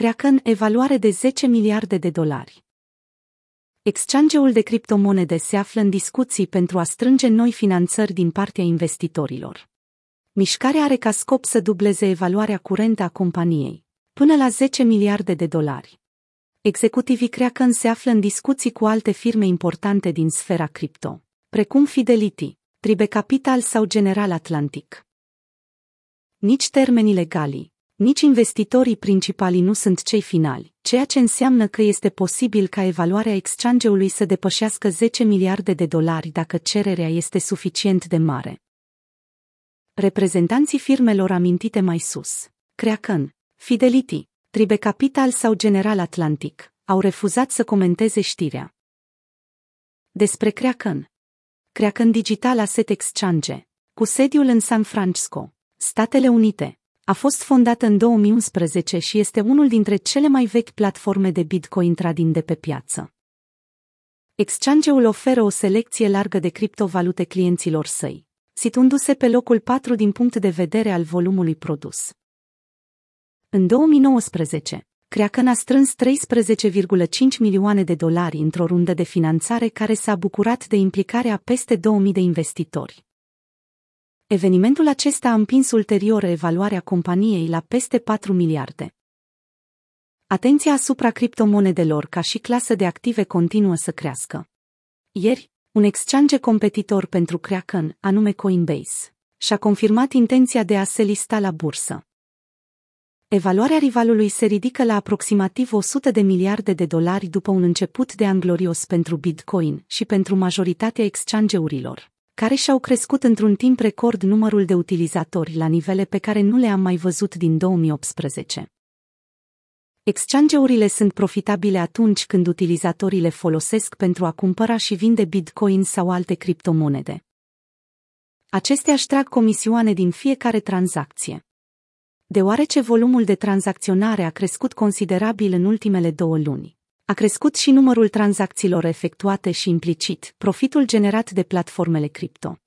Kraken evaluare de 10 miliarde de dolari. Exchange-ul de criptomonede se află în discuții pentru a strânge noi finanțări din partea investitorilor. Mișcarea are ca scop să dubleze evaluarea curentă a companiei, până la 10 miliarde de dolari. Executivii Kraken se află în discuții cu alte firme importante din sfera cripto, precum Fidelity, Tribe Capital sau General Atlantic. Nici termenii legali, nici investitorii principali nu sunt cei finali, ceea ce înseamnă că este posibil ca evaluarea exchange-ului să depășească 10 miliarde de dolari dacă cererea este suficient de mare. Reprezentanții firmelor amintite mai sus, Kraken, Fidelity, Tribe Capital sau General Atlantic, au refuzat să comenteze știrea. Despre Kraken. Kraken Digital Asset Exchange, cu sediul în San Francisco, Statele Unite, a fost fondat în 2011 și este unul dintre cele mai vechi platforme de Bitcoin trading de pe piață. Exchange-ul oferă o selecție largă de criptovalute clienților săi, situându-se pe locul 4 din punct de vedere al volumului produs. În 2019, Kraken a strâns 13,5 milioane de dolari într-o rundă de finanțare care s-a bucurat de implicarea peste 2000 de investitori. Evenimentul acesta a împins ulterior evaluarea companiei la peste 4 miliarde. Atenția asupra criptomonedelor ca și clasă de active continuă să crească. Ieri, un exchange competitor pentru Kraken, anume Coinbase, și-a confirmat intenția de a se lista la bursă. Evaluarea rivalului se ridică la aproximativ 100 de miliarde de dolari după un început de anglorios pentru Bitcoin și pentru majoritatea exchange-urilor care și-au crescut într-un timp record numărul de utilizatori la nivele pe care nu le-am mai văzut din 2018. Exchange-urile sunt profitabile atunci când utilizatorii le folosesc pentru a cumpăra și vinde bitcoin sau alte criptomonede. Acestea își trag comisioane din fiecare tranzacție. Deoarece volumul de tranzacționare a crescut considerabil în ultimele două luni, a crescut și numărul tranzacțiilor efectuate și implicit profitul generat de platformele cripto.